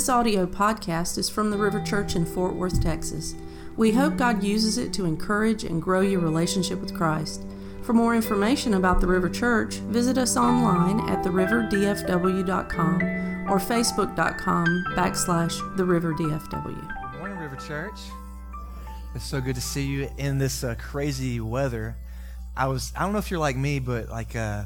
This audio podcast is from the River Church in Fort Worth, Texas. We hope God uses it to encourage and grow your relationship with Christ. For more information about the River Church, visit us online at theriverdfw.com or facebook.com backslash theriverdfw. Morning, River Church. It's so good to see you in this uh, crazy weather. I was, I don't know if you're like me, but like, uh,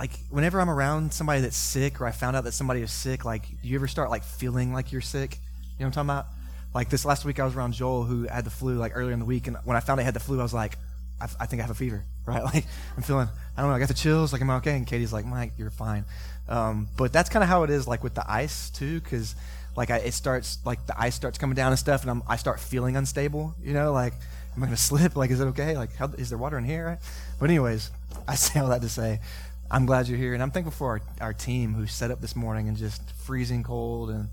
like whenever I'm around somebody that's sick or I found out that somebody is sick, like, do you ever start like feeling like you're sick? You know what I'm talking about? Like this last week, I was around Joel who had the flu like earlier in the week, and when I found I had the flu, I was like, I, I think I have a fever, right? Like I'm feeling, I don't know, I got the chills, like am I okay? And Katie's like, Mike, you're fine. Um, but that's kind of how it is, like with the ice too, because like I, it starts, like the ice starts coming down and stuff, and I'm, I start feeling unstable. You know, like am I gonna slip? Like is it okay? Like how, is there water in here? Right? But anyways, I say all that to say, I'm glad you're here, and I'm thankful for our, our team who set up this morning and just freezing cold and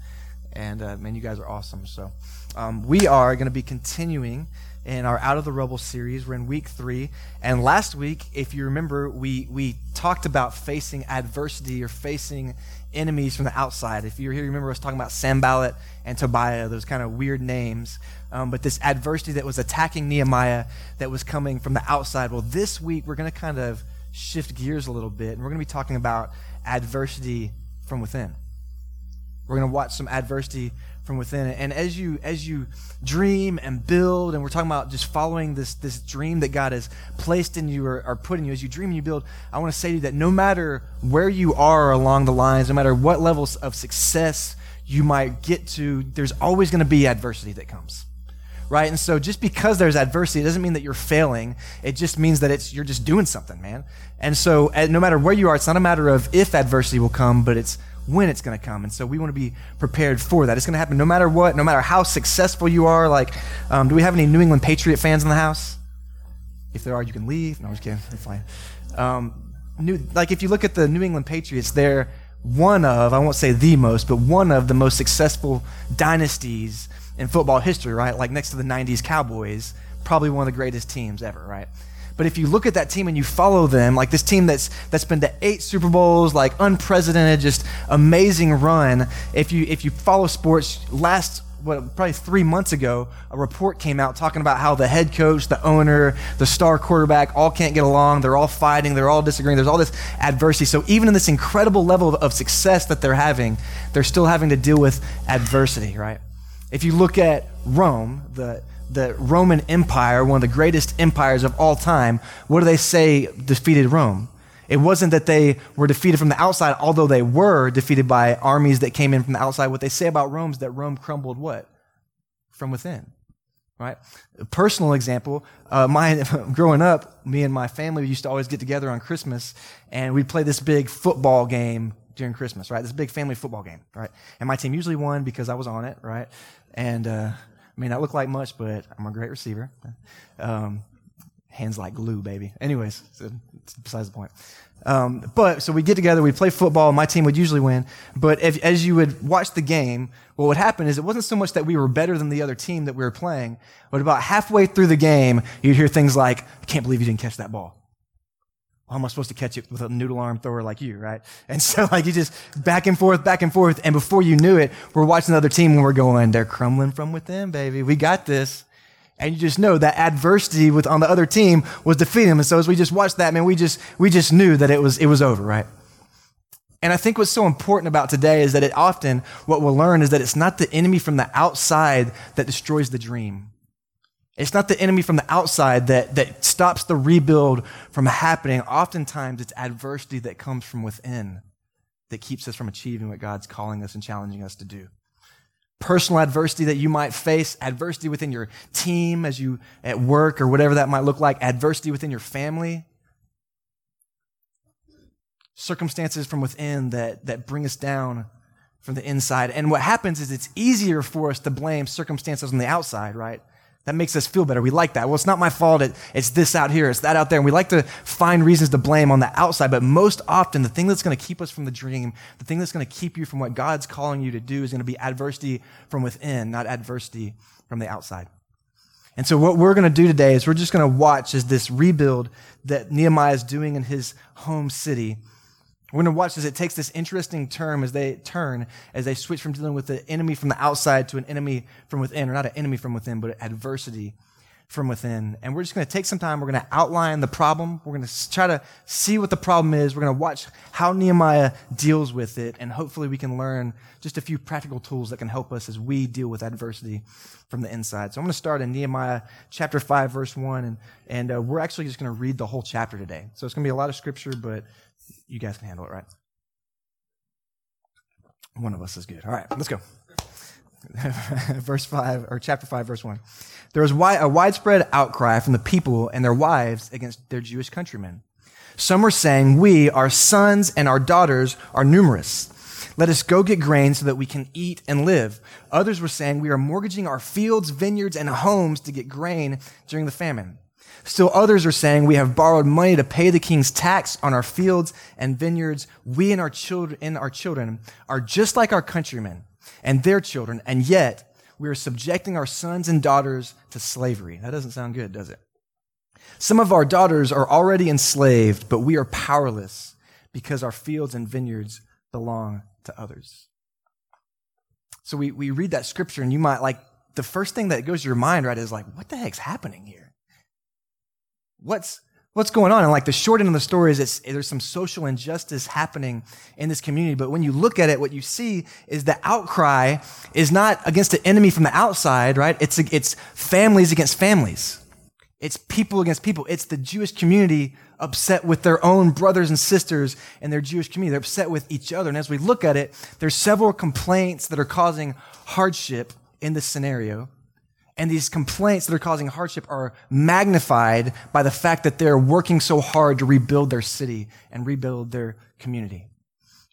and uh, man, you guys are awesome. So um, we are going to be continuing in our Out of the Rubble series. We're in week three. And last week, if you remember, we, we talked about facing adversity or facing enemies from the outside. If you're here, you remember us talking about Sanballat and Tobiah, those kind of weird names. Um, but this adversity that was attacking Nehemiah that was coming from the outside. Well, this week, we're going to kind of shift gears a little bit, and we're going to be talking about adversity from within. We're going to watch some adversity from within. And as you as you dream and build, and we're talking about just following this this dream that God has placed in you or, or put in you, as you dream and you build, I want to say to you that no matter where you are along the lines, no matter what levels of success you might get to, there's always going to be adversity that comes. Right? And so just because there's adversity, it doesn't mean that you're failing. It just means that it's you're just doing something, man. And so no matter where you are, it's not a matter of if adversity will come, but it's when it's going to come. And so we want to be prepared for that. It's going to happen no matter what, no matter how successful you are. Like, um, do we have any New England Patriot fans in the house? If there are, you can leave. No, I'm just kidding. It's fine. Um, new, like, if you look at the New England Patriots, they're one of, I won't say the most, but one of the most successful dynasties in football history, right? Like next to the 90s Cowboys, probably one of the greatest teams ever, right? But if you look at that team and you follow them, like this team that's that's been to eight Super Bowls, like unprecedented, just amazing run. If you if you follow sports, last what probably three months ago, a report came out talking about how the head coach, the owner, the star quarterback all can't get along. They're all fighting. They're all disagreeing. There's all this adversity. So even in this incredible level of success that they're having, they're still having to deal with adversity, right? If you look at Rome, the the Roman Empire, one of the greatest empires of all time, what do they say defeated Rome? It wasn't that they were defeated from the outside, although they were defeated by armies that came in from the outside. What they say about Rome is that Rome crumbled what? From within. Right? A personal example, uh, my, growing up, me and my family used to always get together on Christmas and we'd play this big football game during Christmas, right? This big family football game, right? And my team usually won because I was on it, right? And, uh, may not look like much, but I'm a great receiver. Um, hands like glue, baby. Anyways, besides the point. Um, but so we get together, we play football. My team would usually win. But if, as you would watch the game, what would happen is it wasn't so much that we were better than the other team that we were playing, but about halfway through the game, you'd hear things like, "I can't believe you didn't catch that ball." How am I supposed to catch it with a noodle arm thrower like you, right? And so like you just back and forth, back and forth. And before you knew it, we're watching the other team and we're going, they're crumbling from within, baby. We got this. And you just know that adversity with on the other team was defeating them. And so as we just watched that, man, we just, we just knew that it was, it was over, right? And I think what's so important about today is that it often, what we'll learn is that it's not the enemy from the outside that destroys the dream. It's not the enemy from the outside that, that stops the rebuild from happening. Oftentimes, it's adversity that comes from within that keeps us from achieving what God's calling us and challenging us to do. Personal adversity that you might face, adversity within your team as you at work or whatever that might look like, adversity within your family, circumstances from within that, that bring us down from the inside. And what happens is it's easier for us to blame circumstances on the outside, right? That makes us feel better. We like that. Well, it's not my fault. It, it's this out here. It's that out there. And we like to find reasons to blame on the outside. But most often, the thing that's going to keep us from the dream, the thing that's going to keep you from what God's calling you to do is going to be adversity from within, not adversity from the outside. And so what we're going to do today is we're just going to watch as this rebuild that Nehemiah is doing in his home city We're going to watch as it takes this interesting term as they turn, as they switch from dealing with the enemy from the outside to an enemy from within, or not an enemy from within, but adversity from within. And we're just going to take some time. We're going to outline the problem. We're going to try to see what the problem is. We're going to watch how Nehemiah deals with it. And hopefully we can learn just a few practical tools that can help us as we deal with adversity from the inside. So I'm going to start in Nehemiah chapter 5, verse 1. And, and uh, we're actually just going to read the whole chapter today. So it's going to be a lot of scripture, but you guys can handle it, right? One of us is good. All right, let's go. verse 5, or chapter 5, verse 1. There was a widespread outcry from the people and their wives against their Jewish countrymen. Some were saying, We, our sons and our daughters, are numerous. Let us go get grain so that we can eat and live. Others were saying, We are mortgaging our fields, vineyards, and homes to get grain during the famine. Still others are saying, We have borrowed money to pay the king's tax on our fields and vineyards. We and our children, and our children are just like our countrymen and their children, and yet we are subjecting our sons and daughters to slavery. That doesn't sound good, does it? Some of our daughters are already enslaved, but we are powerless because our fields and vineyards belong to others. So we, we read that scripture, and you might like the first thing that goes to your mind, right, is like, what the heck's happening here? What's what's going on? And like the short end of the story is it's, there's some social injustice happening in this community. But when you look at it, what you see is the outcry is not against an enemy from the outside, right? It's, it's families against families. It's people against people. It's the Jewish community upset with their own brothers and sisters in their Jewish community. They're upset with each other. And as we look at it, there's several complaints that are causing hardship in this scenario. And these complaints that are causing hardship are magnified by the fact that they're working so hard to rebuild their city and rebuild their community.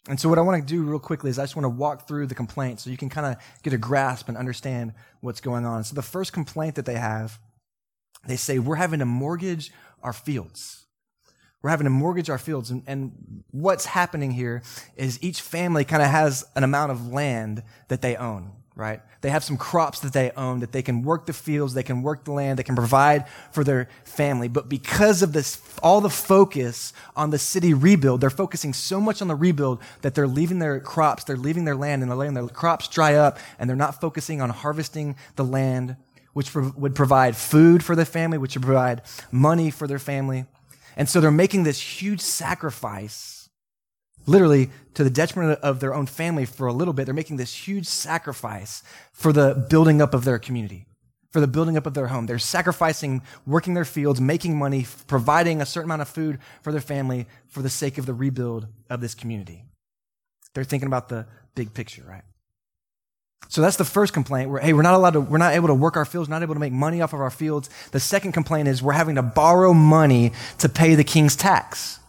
And so what I want to do real quickly is I just want to walk through the complaints so you can kind of get a grasp and understand what's going on. So the first complaint that they have, they say, we're having to mortgage our fields. We're having to mortgage our fields. And, and what's happening here is each family kind of has an amount of land that they own right? They have some crops that they own, that they can work the fields, they can work the land, they can provide for their family. But because of this, all the focus on the city rebuild, they're focusing so much on the rebuild that they're leaving their crops, they're leaving their land, and they're letting their crops dry up, and they're not focusing on harvesting the land, which would provide food for their family, which would provide money for their family. And so they're making this huge sacrifice literally to the detriment of their own family for a little bit. They're making this huge sacrifice for the building up of their community, for the building up of their home. They're sacrificing working their fields, making money, providing a certain amount of food for their family for the sake of the rebuild of this community. They're thinking about the big picture, right? So that's the first complaint. We're, hey, we're not allowed to, we're not able to work our fields, not able to make money off of our fields. The second complaint is we're having to borrow money to pay the king's tax.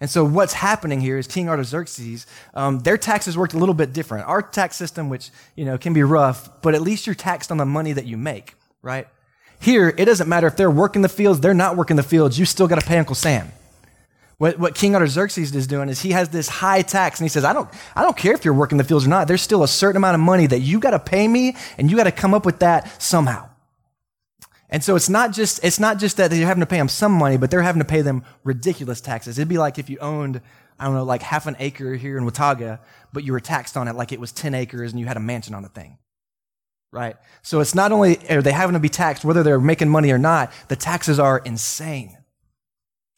And so what's happening here is King Artaxerxes, um, their taxes worked a little bit different. Our tax system, which, you know, can be rough, but at least you're taxed on the money that you make, right? Here, it doesn't matter if they're working the fields, they're not working the fields, you still got to pay Uncle Sam. What, what King Artaxerxes is doing is he has this high tax and he says, I don't, I don't care if you're working the fields or not. There's still a certain amount of money that you got to pay me and you got to come up with that somehow. And so it's not just, it's not just that they're having to pay them some money, but they're having to pay them ridiculous taxes. It'd be like if you owned, I don't know, like half an acre here in Watauga, but you were taxed on it like it was 10 acres and you had a mansion on the thing. Right? So it's not only are they having to be taxed, whether they're making money or not, the taxes are insane.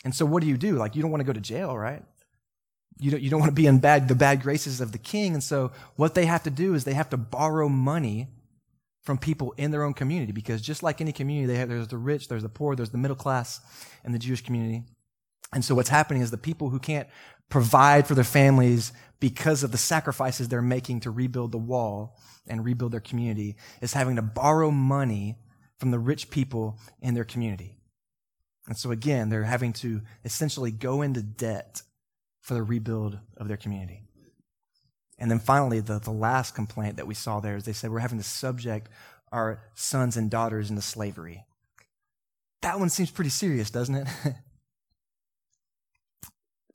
And so what do you do? Like you don't want to go to jail, right? You don't, you don't want to be in bad, the bad graces of the king. And so what they have to do is they have to borrow money from people in their own community because just like any community, have, there's the rich, there's the poor, there's the middle class in the Jewish community. And so what's happening is the people who can't provide for their families because of the sacrifices they're making to rebuild the wall and rebuild their community is having to borrow money from the rich people in their community. And so again, they're having to essentially go into debt for the rebuild of their community. And then finally, the, the last complaint that we saw there is they said we're having to subject our sons and daughters into slavery. That one seems pretty serious, doesn't it?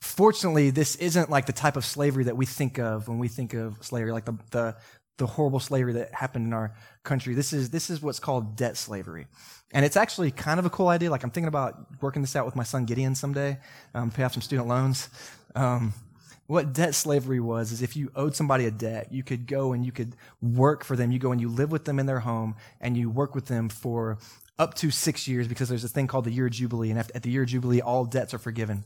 Fortunately, this isn't like the type of slavery that we think of when we think of slavery, like the, the, the horrible slavery that happened in our country. This is, this is what's called debt slavery. And it's actually kind of a cool idea. Like I'm thinking about working this out with my son Gideon someday, um, pay off some student loans. Um, What debt slavery was is if you owed somebody a debt, you could go and you could work for them. You go and you live with them in their home and you work with them for up to six years because there's a thing called the year of Jubilee. And at the year of Jubilee, all debts are forgiven.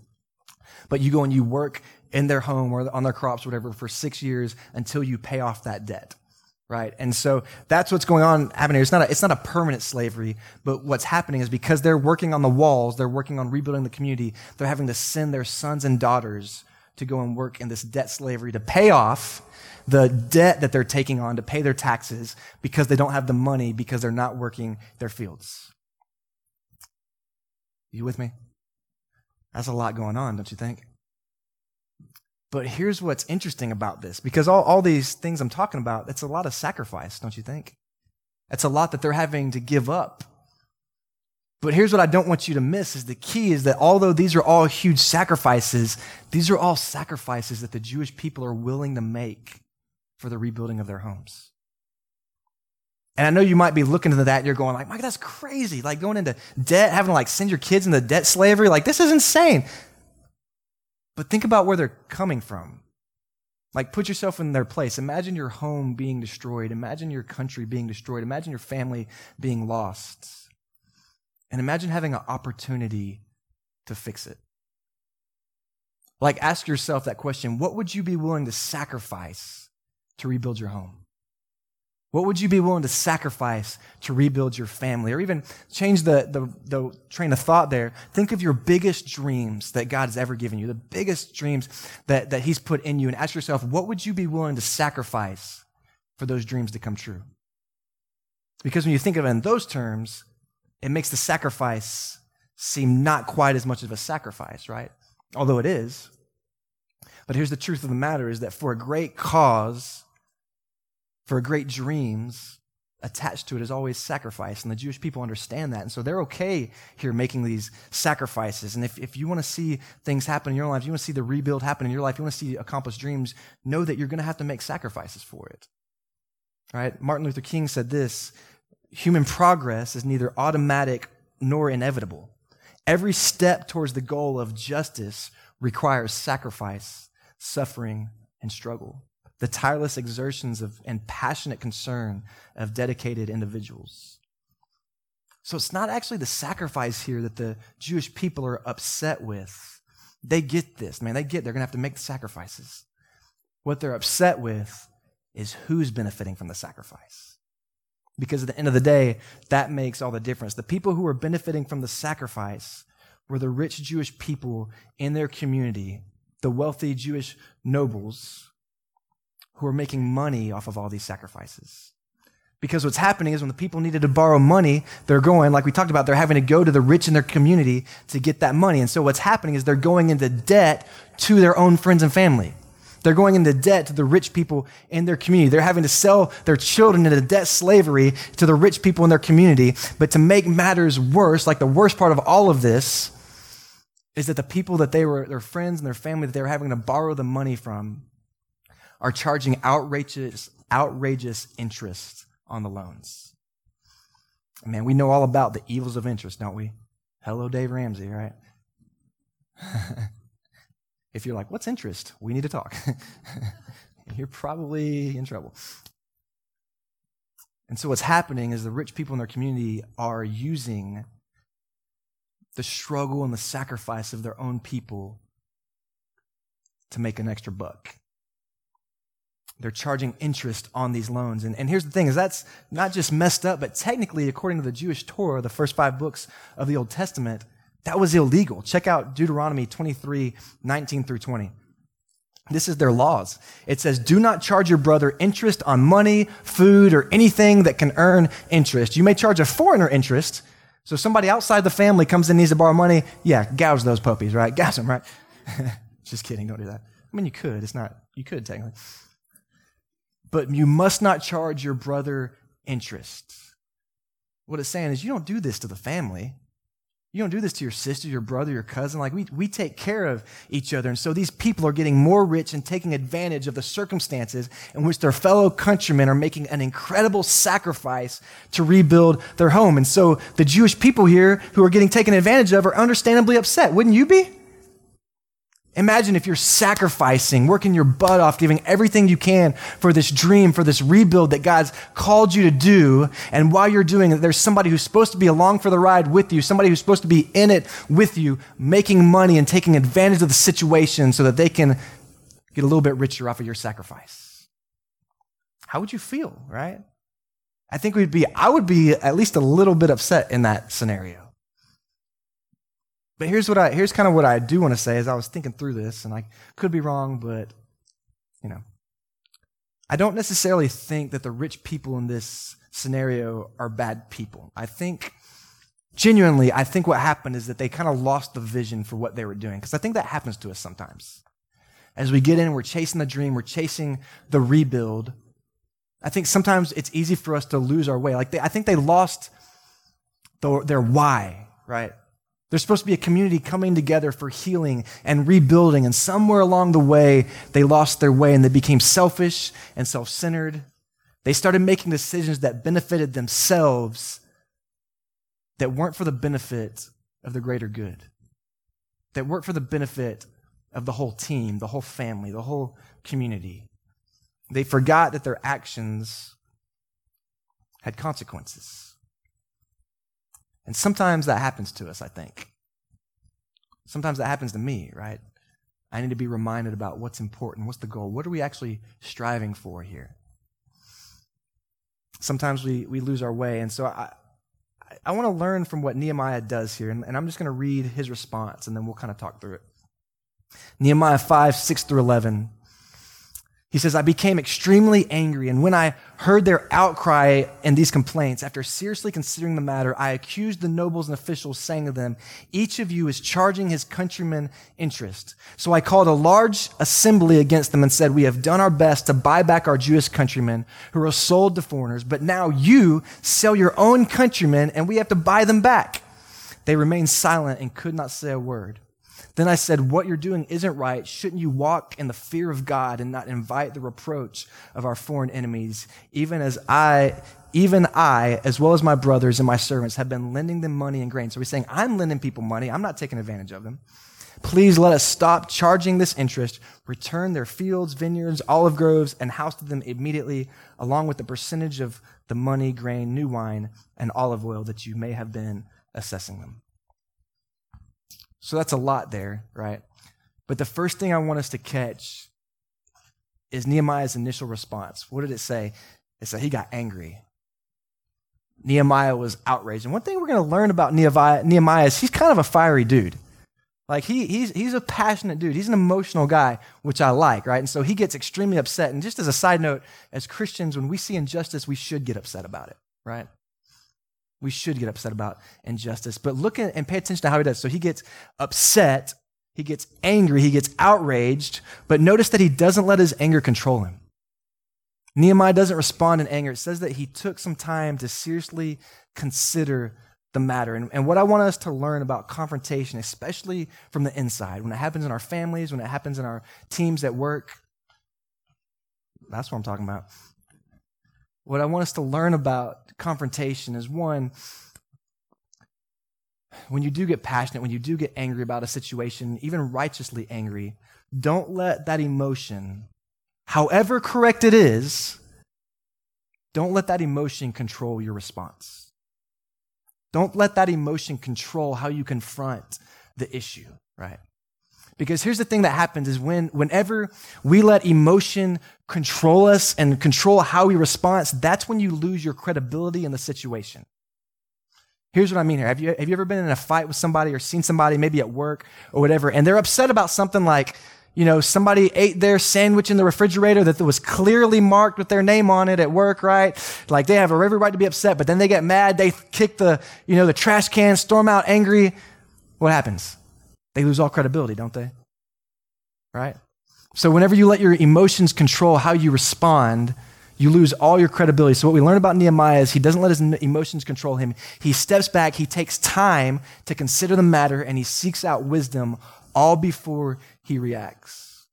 But you go and you work in their home or on their crops, or whatever, for six years until you pay off that debt. Right. And so that's what's going on happening. It's not a, it's not a permanent slavery, but what's happening is because they're working on the walls, they're working on rebuilding the community, they're having to send their sons and daughters to go and work in this debt slavery to pay off the debt that they're taking on to pay their taxes because they don't have the money because they're not working their fields. You with me? That's a lot going on, don't you think? But here's what's interesting about this because all, all these things I'm talking about, it's a lot of sacrifice, don't you think? It's a lot that they're having to give up but here's what I don't want you to miss is the key is that although these are all huge sacrifices, these are all sacrifices that the Jewish people are willing to make for the rebuilding of their homes. And I know you might be looking into that and you're going like, Mike, that's crazy. Like going into debt, having to like send your kids into debt slavery. Like this is insane. But think about where they're coming from. Like put yourself in their place. Imagine your home being destroyed. Imagine your country being destroyed. Imagine your family being lost. And imagine having an opportunity to fix it. Like, ask yourself that question what would you be willing to sacrifice to rebuild your home? What would you be willing to sacrifice to rebuild your family? Or even change the, the, the, train of thought there. Think of your biggest dreams that God has ever given you, the biggest dreams that, that He's put in you, and ask yourself, what would you be willing to sacrifice for those dreams to come true? Because when you think of it in those terms, it makes the sacrifice seem not quite as much of a sacrifice, right? Although it is. But here's the truth of the matter is that for a great cause, for great dreams, attached to it is always sacrifice. And the Jewish people understand that. And so they're okay here making these sacrifices. And if, if you want to see things happen in your life, you want to see the rebuild happen in your life, you want to see accomplished dreams, know that you're going to have to make sacrifices for it. Right? Martin Luther King said this human progress is neither automatic nor inevitable. Every step towards the goal of justice requires sacrifice, suffering, and struggle. The tireless exertions of, and passionate concern of dedicated individuals. So it's not actually the sacrifice here that the Jewish people are upset with. They get this, man. They get they're going to have to make the sacrifices. What they're upset with is who's benefiting from the sacrifice. Because at the end of the day, that makes all the difference. The people who were benefiting from the sacrifice were the rich Jewish people in their community, the wealthy Jewish nobles who were making money off of all these sacrifices. Because what's happening is when the people needed to borrow money, they're going, like we talked about, they're having to go to the rich in their community to get that money. And so what's happening is they're going into debt to their own friends and family. They're going into debt to the rich people in their community. They're having to sell their children into debt slavery to the rich people in their community. But to make matters worse, like the worst part of all of this, is that the people that they were, their friends and their family that they were having to borrow the money from, are charging outrageous, outrageous interest on the loans. Man, we know all about the evils of interest, don't we? Hello, Dave Ramsey, right? If you're like, what's interest? We need to talk. you're probably in trouble. And so what's happening is the rich people in their community are using the struggle and the sacrifice of their own people to make an extra buck. They're charging interest on these loans. And, and here's the thing is that's not just messed up, but technically, according to the Jewish Torah, the first five books of the Old Testament, that was illegal. Check out Deuteronomy 23, 19 through 20. This is their laws. It says, do not charge your brother interest on money, food, or anything that can earn interest. You may charge a foreigner interest. So somebody outside the family comes in needs to borrow money. Yeah, gouge those puppies, right? Gouge them, right? Just kidding. Don't do that. I mean, you could. It's not, you could technically. But you must not charge your brother interest. What it's saying is you don't do this to the family. You don't do this to your sister, your brother, your cousin. Like, we, we take care of each other. And so these people are getting more rich and taking advantage of the circumstances in which their fellow countrymen are making an incredible sacrifice to rebuild their home. And so the Jewish people here who are getting taken advantage of are understandably upset. Wouldn't you be? Imagine if you're sacrificing, working your butt off, giving everything you can for this dream, for this rebuild that God's called you to do. And while you're doing it, there's somebody who's supposed to be along for the ride with you, somebody who's supposed to be in it with you, making money and taking advantage of the situation so that they can get a little bit richer off of your sacrifice. How would you feel, right? I think we'd be, I would be at least a little bit upset in that scenario. But here's what I here's kind of what I do want to say as I was thinking through this, and I could be wrong, but you know, I don't necessarily think that the rich people in this scenario are bad people. I think genuinely, I think what happened is that they kind of lost the vision for what they were doing. Because I think that happens to us sometimes. As we get in, we're chasing the dream, we're chasing the rebuild. I think sometimes it's easy for us to lose our way. Like they, I think they lost the, their why, right? There's supposed to be a community coming together for healing and rebuilding. And somewhere along the way, they lost their way and they became selfish and self centered. They started making decisions that benefited themselves that weren't for the benefit of the greater good, that weren't for the benefit of the whole team, the whole family, the whole community. They forgot that their actions had consequences. And sometimes that happens to us, I think. Sometimes that happens to me, right? I need to be reminded about what's important, what's the goal, what are we actually striving for here? Sometimes we, we lose our way. And so I, I want to learn from what Nehemiah does here. And, and I'm just going to read his response and then we'll kind of talk through it. Nehemiah 5, 6 through 11. He says, I became extremely angry, and when I heard their outcry and these complaints, after seriously considering the matter, I accused the nobles and officials, saying to them, Each of you is charging his countrymen interest. So I called a large assembly against them and said, We have done our best to buy back our Jewish countrymen who are sold to foreigners, but now you sell your own countrymen, and we have to buy them back. They remained silent and could not say a word. Then I said, What you're doing isn't right. Shouldn't you walk in the fear of God and not invite the reproach of our foreign enemies, even as I, even I, as well as my brothers and my servants, have been lending them money and grain? So he's saying, I'm lending people money. I'm not taking advantage of them. Please let us stop charging this interest, return their fields, vineyards, olive groves, and house to them immediately, along with the percentage of the money, grain, new wine, and olive oil that you may have been assessing them. So that's a lot there, right? But the first thing I want us to catch is Nehemiah's initial response. What did it say? It said he got angry. Nehemiah was outraged. And one thing we're going to learn about Nehemiah, Nehemiah is he's kind of a fiery dude. Like he, he's, he's a passionate dude. He's an emotional guy, which I like, right? And so he gets extremely upset. And just as a side note, as Christians, when we see injustice, we should get upset about it, right? We should get upset about injustice. But look at, and pay attention to how he does. So he gets upset, he gets angry, he gets outraged, but notice that he doesn't let his anger control him. Nehemiah doesn't respond in anger. It says that he took some time to seriously consider the matter. And, and what I want us to learn about confrontation, especially from the inside, when it happens in our families, when it happens in our teams at work, that's what I'm talking about. What I want us to learn about confrontation is one, when you do get passionate, when you do get angry about a situation, even righteously angry, don't let that emotion, however correct it is, don't let that emotion control your response. Don't let that emotion control how you confront the issue, right? Because here's the thing that happens is when, whenever we let emotion control us and control how we respond, that's when you lose your credibility in the situation. Here's what I mean here. Have you, have you ever been in a fight with somebody or seen somebody, maybe at work or whatever, and they're upset about something like, you know, somebody ate their sandwich in the refrigerator that was clearly marked with their name on it at work, right? Like they have every right to be upset, but then they get mad, they kick the, you know, the trash can, storm out angry. What happens? They lose all credibility, don't they? Right? So, whenever you let your emotions control how you respond, you lose all your credibility. So, what we learn about Nehemiah is he doesn't let his emotions control him. He steps back, he takes time to consider the matter, and he seeks out wisdom all before he reacts.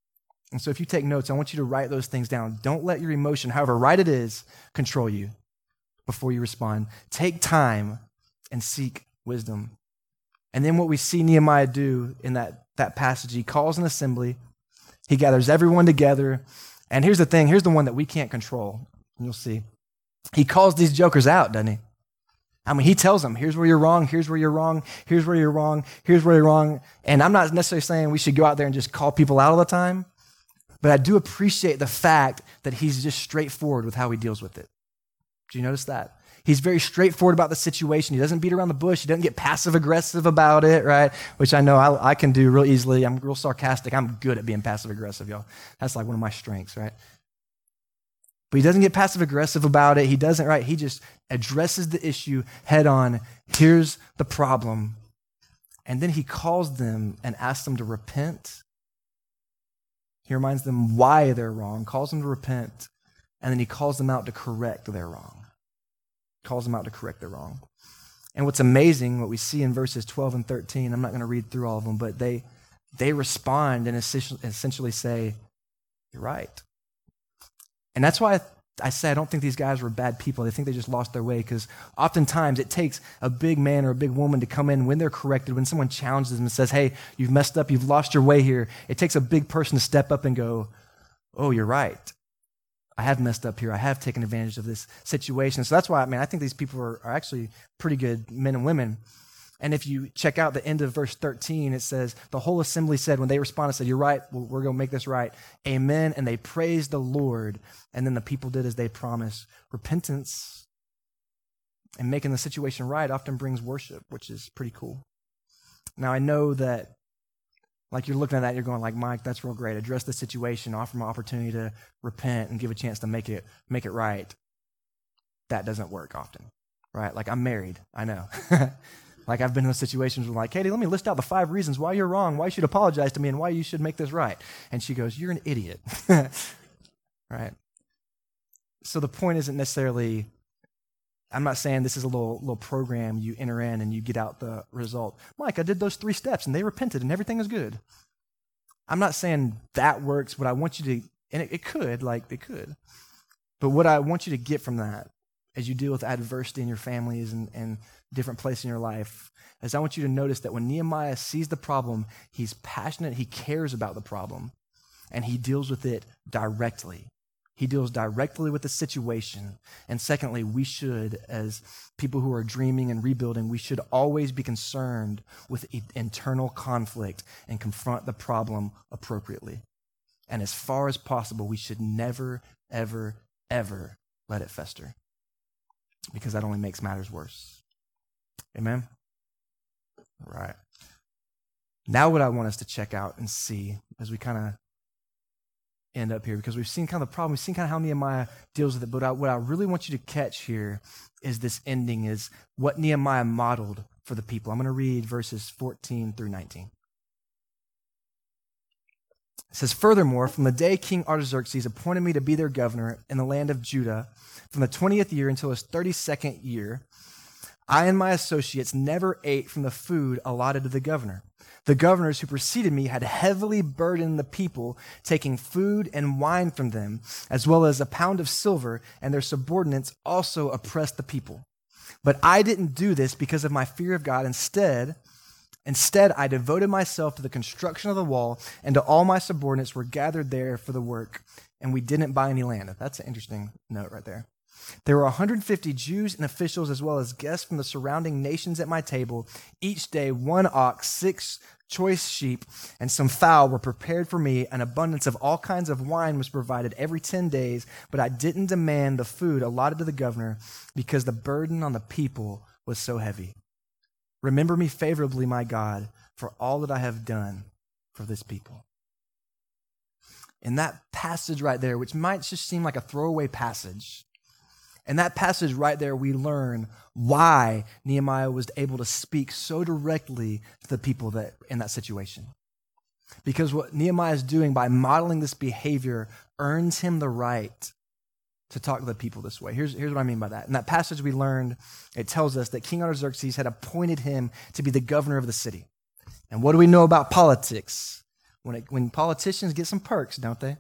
And so, if you take notes, I want you to write those things down. Don't let your emotion, however right it is, control you before you respond. Take time and seek wisdom. And then what we see Nehemiah do in that that passage. He calls an assembly, he gathers everyone together. And here's the thing here's the one that we can't control. You'll see. He calls these jokers out, doesn't he? I mean, he tells them, here's where you're wrong, here's where you're wrong, here's where you're wrong, here's where you're wrong. And I'm not necessarily saying we should go out there and just call people out all the time, but I do appreciate the fact that he's just straightforward with how he deals with it. Do you notice that? He's very straightforward about the situation. He doesn't beat around the bush. He doesn't get passive aggressive about it, right? Which I know I, I, can do real easily. I'm real sarcastic. I'm good at being passive aggressive, y'all. That's like one of my strengths, right? But he doesn't get passive aggressive about it. He doesn't, right? He just addresses the issue head on. Here's the problem. And then he calls them and asks them to repent. He reminds them why they're wrong, calls them to repent, and then he calls them out to correct their wrong calls them out to correct their wrong. And what's amazing, what we see in verses 12 and 13, I'm not going to read through all of them, but they, they respond and essentially say, You're right. And that's why I, I say I don't think these guys were bad people. They think they just lost their way because oftentimes it takes a big man or a big woman to come in when they're corrected, when someone challenges them and says, Hey, you've messed up, you've lost your way here. It takes a big person to step up and go, Oh, you're right. I have messed up here. I have taken advantage of this situation. So that's why, I mean, I think these people are, are actually pretty good men and women. And if you check out the end of verse 13, it says, The whole assembly said, when they responded, said, You're right, we're going to make this right. Amen. And they praised the Lord. And then the people did as they promised. Repentance and making the situation right often brings worship, which is pretty cool. Now, I know that like you're looking at that, you're going like, Mike, that's real great. Address the situation, offer an opportunity to repent and give a chance to make it make it right. That doesn't work often, right? Like I'm married, I know. like I've been in those situations where like, Katie, let me list out the five reasons why you're wrong, why you should apologize to me, and why you should make this right. And she goes, You're an idiot. right? So the point isn't necessarily I'm not saying this is a little, little program you enter in and you get out the result. Mike, I did those three steps and they repented and everything is good. I'm not saying that works. What I want you to, and it, it could, like it could, but what I want you to get from that as you deal with adversity in your families and, and different places in your life is I want you to notice that when Nehemiah sees the problem, he's passionate, he cares about the problem, and he deals with it directly. He deals directly with the situation. And secondly, we should, as people who are dreaming and rebuilding, we should always be concerned with internal conflict and confront the problem appropriately. And as far as possible, we should never, ever, ever let it fester because that only makes matters worse. Amen? All right. Now, what I want us to check out and see as we kind of end up here because we've seen kind of the problem. We've seen kind of how Nehemiah deals with it. But what I really want you to catch here is this ending, is what Nehemiah modeled for the people. I'm going to read verses 14 through 19. It says, Furthermore, from the day King Artaxerxes appointed me to be their governor in the land of Judah, from the 20th year until his 32nd year, I and my associates never ate from the food allotted to the governor the governors who preceded me had heavily burdened the people, taking food and wine from them, as well as a pound of silver, and their subordinates also oppressed the people. But I didn't do this because of my fear of God. Instead, Instead, I devoted myself to the construction of the wall, and to all my subordinates were gathered there for the work, and we didn't buy any land. That's an interesting note right there. There were 150 Jews and officials, as well as guests from the surrounding nations at my table. Each day, one ox, six choice sheep, and some fowl were prepared for me. An abundance of all kinds of wine was provided every 10 days, but I didn't demand the food allotted to the governor because the burden on the people was so heavy. Remember me favorably, my God, for all that I have done for this people. In that passage right there, which might just seem like a throwaway passage, and that passage right there, we learn why Nehemiah was able to speak so directly to the people that in that situation. Because what Nehemiah is doing by modeling this behavior earns him the right to talk to the people this way. Here's, here's what I mean by that. In that passage we learned, it tells us that King Artaxerxes had appointed him to be the governor of the city. And what do we know about politics? When, it, when politicians get some perks, don't they?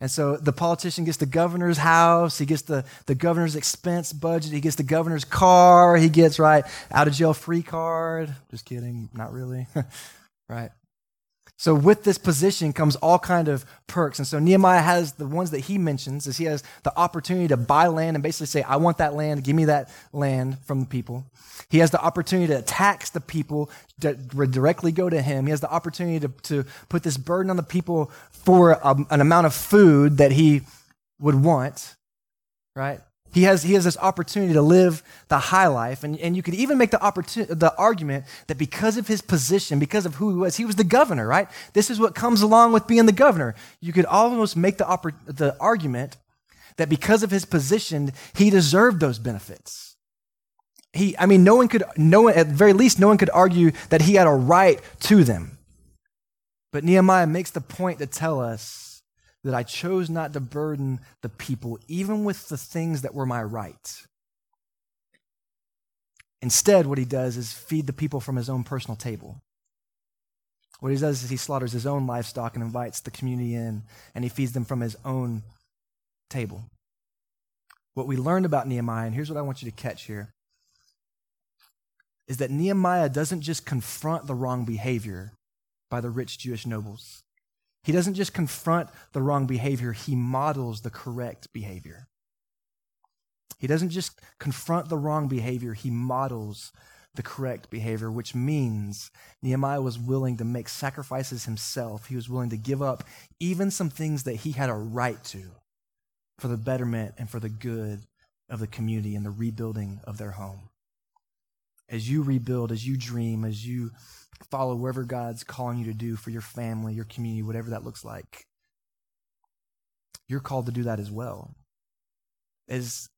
And so the politician gets the governor's house, he gets the, the governor's expense budget, he gets the governor's car, he gets, right, out of jail free card. Just kidding, not really. right? So with this position comes all kind of perks. And so Nehemiah has the ones that he mentions is he has the opportunity to buy land and basically say, I want that land, give me that land from the people. He has the opportunity to tax the people that directly go to him. He has the opportunity to, to put this burden on the people for a, an amount of food that he would want, right? He has, he has this opportunity to live the high life. And, and you could even make the, opportunity, the argument that because of his position, because of who he was, he was the governor, right? This is what comes along with being the governor. You could almost make the, oppor- the argument that because of his position, he deserved those benefits. He, I mean, no one could, no one, at the very least, no one could argue that he had a right to them. But Nehemiah makes the point to tell us that I chose not to burden the people, even with the things that were my right. Instead, what he does is feed the people from his own personal table. What he does is he slaughters his own livestock and invites the community in, and he feeds them from his own table. What we learned about Nehemiah, and here's what I want you to catch here, is that Nehemiah doesn't just confront the wrong behavior by the rich Jewish nobles. He doesn't just confront the wrong behavior, he models the correct behavior. He doesn't just confront the wrong behavior, he models the correct behavior, which means Nehemiah was willing to make sacrifices himself. He was willing to give up even some things that he had a right to for the betterment and for the good of the community and the rebuilding of their home. As you rebuild, as you dream, as you follow wherever God's calling you to do for your family, your community, whatever that looks like. You're called to do that as well. As,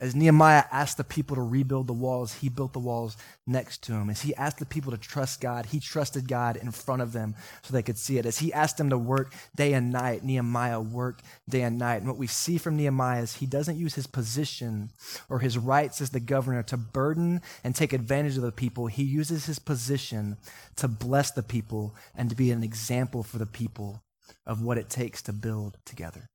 as Nehemiah asked the people to rebuild the walls, he built the walls next to him. As he asked the people to trust God, he trusted God in front of them so they could see it. As he asked them to work day and night, Nehemiah worked day and night. And what we see from Nehemiah is he doesn't use his position or his rights as the governor to burden and take advantage of the people. He uses his position to bless the people and to be an example for the people of what it takes to build together.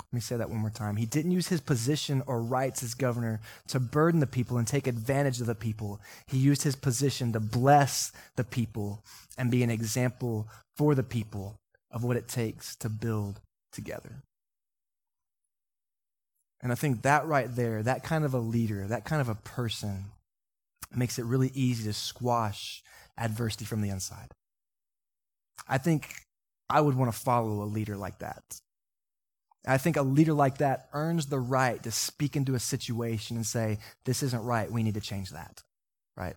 Let me say that one more time. He didn't use his position or rights as governor to burden the people and take advantage of the people. He used his position to bless the people and be an example for the people of what it takes to build together. And I think that right there, that kind of a leader, that kind of a person, makes it really easy to squash adversity from the inside. I think I would want to follow a leader like that. I think a leader like that earns the right to speak into a situation and say, This isn't right. We need to change that. Right?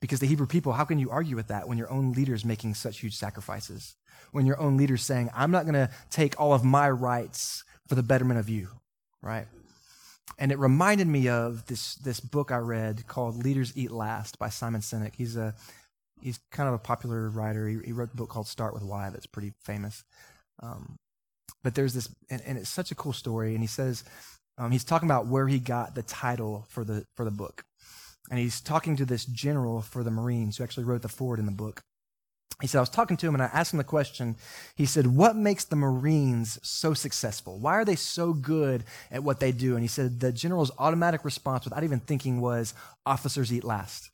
Because the Hebrew people, how can you argue with that when your own leader is making such huge sacrifices? When your own leader is saying, I'm not going to take all of my rights for the betterment of you. Right? And it reminded me of this, this book I read called Leaders Eat Last by Simon Sinek. He's, a, he's kind of a popular writer. He, he wrote a book called Start with Why that's pretty famous. Um, but there's this, and, and, it's such a cool story. And he says, um, he's talking about where he got the title for the, for the book. And he's talking to this general for the Marines who actually wrote the foreword in the book. He said, I was talking to him and I asked him the question. He said, What makes the Marines so successful? Why are they so good at what they do? And he said, The general's automatic response, without even thinking, was officers eat last.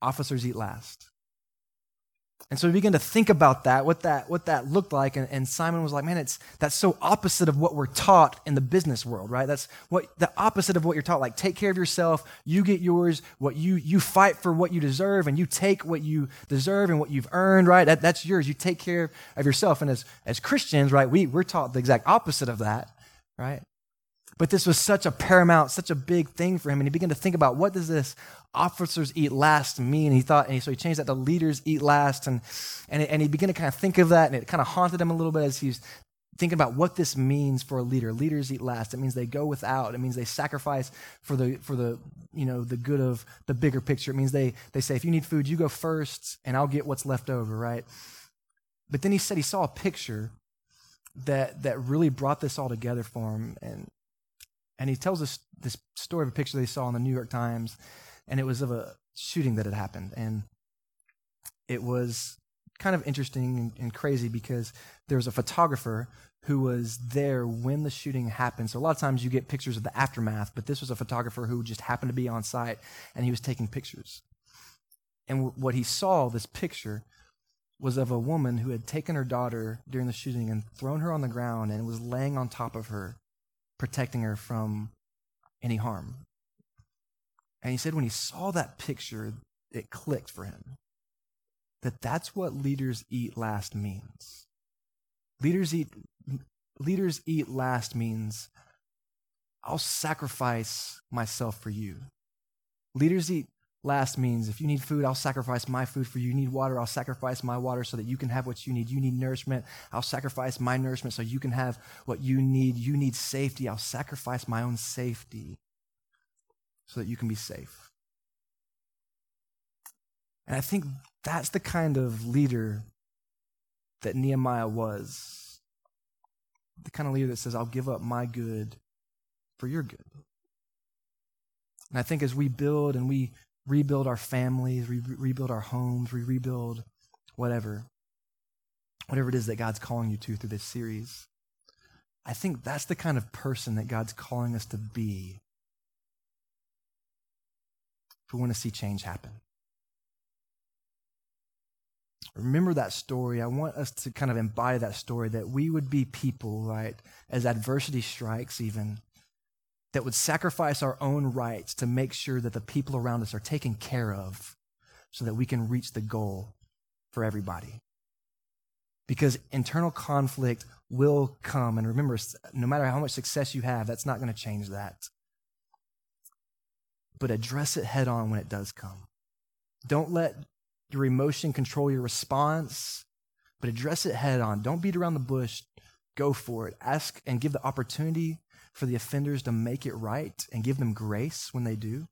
Officers eat last. And so we began to think about that, what that, what that looked like. And, and, Simon was like, man, it's, that's so opposite of what we're taught in the business world, right? That's what, the opposite of what you're taught. Like, take care of yourself. You get yours. What you, you fight for what you deserve and you take what you deserve and what you've earned, right? That, that's yours. You take care of yourself. And as, as Christians, right, we, we're taught the exact opposite of that, right? But this was such a paramount, such a big thing for him. And he began to think about what does this officers eat last mean? And he thought, and so he changed that to leaders eat last. And, and, and he began to kind of think of that, and it kind of haunted him a little bit as he was thinking about what this means for a leader. Leaders eat last. It means they go without. It means they sacrifice for the for the you know the good of the bigger picture. It means they they say if you need food, you go first, and I'll get what's left over, right? But then he said he saw a picture that that really brought this all together for him, and and he tells us this story of a picture they saw in the New York Times, and it was of a shooting that had happened. And it was kind of interesting and, and crazy because there was a photographer who was there when the shooting happened. So a lot of times you get pictures of the aftermath, but this was a photographer who just happened to be on site and he was taking pictures. And what he saw, this picture, was of a woman who had taken her daughter during the shooting and thrown her on the ground and was laying on top of her, protecting her from any harm. And he said when he saw that picture, it clicked for him that that's what leaders eat last means. Leaders eat leaders eat last means I'll sacrifice myself for you. Leaders eat last means if you need food, I'll sacrifice my food for you. You need water, I'll sacrifice my water so that you can have what you need. You need nourishment, I'll sacrifice my nourishment so you can have what you need. You need safety, I'll sacrifice my own safety so that you can be safe. And I think that's the kind of leader that Nehemiah was. The kind of leader that says, I'll give up my good for your good. And I think as we build and we rebuild our families, we rebuild our homes, we rebuild whatever, whatever it is that God's calling you to through this series, I think that's the kind of person that God's calling us to be if we want to see change happen remember that story. I want us to kind of embody that story that we would be people, right, as adversity strikes, even, that would sacrifice our own rights to make sure that the people around us are taken care of so that we can reach the goal for everybody. Because internal conflict will come. And remember, no matter how much success you have, that's not going to change that. But address it head on when it does come. Don't let your emotion control your response, but address it head on. Don't beat around the bush. Go for it. Ask and give the opportunity for the offenders to make it right and give them grace when they do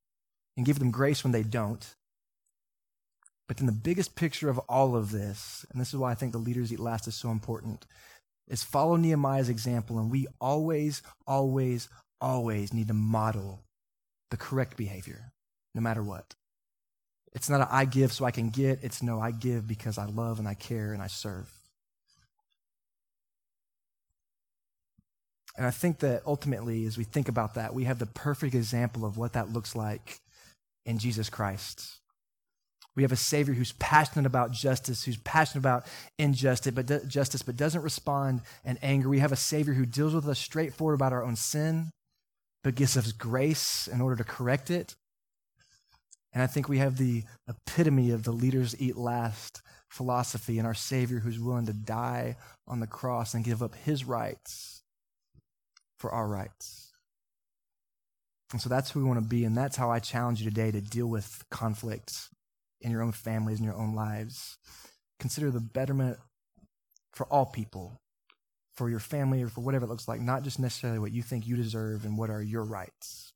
and give them grace when they don't. But then the biggest picture of all of this, and this is why I think the leaders eat last is so important, is follow Nehemiah's example. And we always, always, always need to model the correct behavior, no matter what. It's not a I give so I can get. It's no, I give because I love and I care and I serve. And I think that ultimately, as we think about that, we have the perfect example of what that looks like in Jesus Christ. We have a Savior who's passionate about justice, who's passionate about injustice, but do, justice, but doesn't respond in anger. We have a Savior who deals with us straightforward about our own sin, but gives us grace in order to correct it. And I think we have the epitome of the leaders eat last philosophy in our Savior who's willing to die on the cross and give up his rights for our rights. And so that's who we want to be. And that's how I challenge you today to deal with conflict in your own families and your own lives. Consider the betterment for all people, for your family, or for whatever it looks like, not just necessarily what you think you deserve and what are your rights.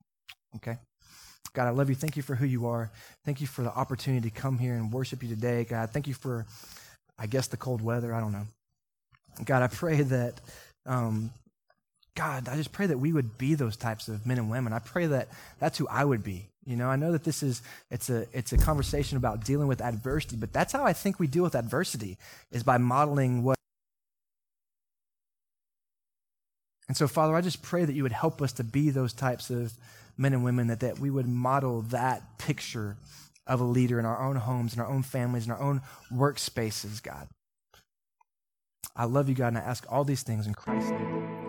Okay? God, I love you. Thank you for who you are. Thank you for the opportunity to come here and worship you today. God, thank you for, I guess, the cold weather. I don't know. God, I pray that, um, God, I just pray that we would be those types of men and women. I pray that that's who I would be. You know, I know that this is it's a it's a conversation about dealing with adversity, but that's how I think we deal with adversity is by modeling what And so, Father, I just pray that you would help us to be those types of men and women, that, that we would model that picture of a leader in our own homes, in our own families, in our own workspaces, God. I love you, God, and I ask all these things in Christ's name.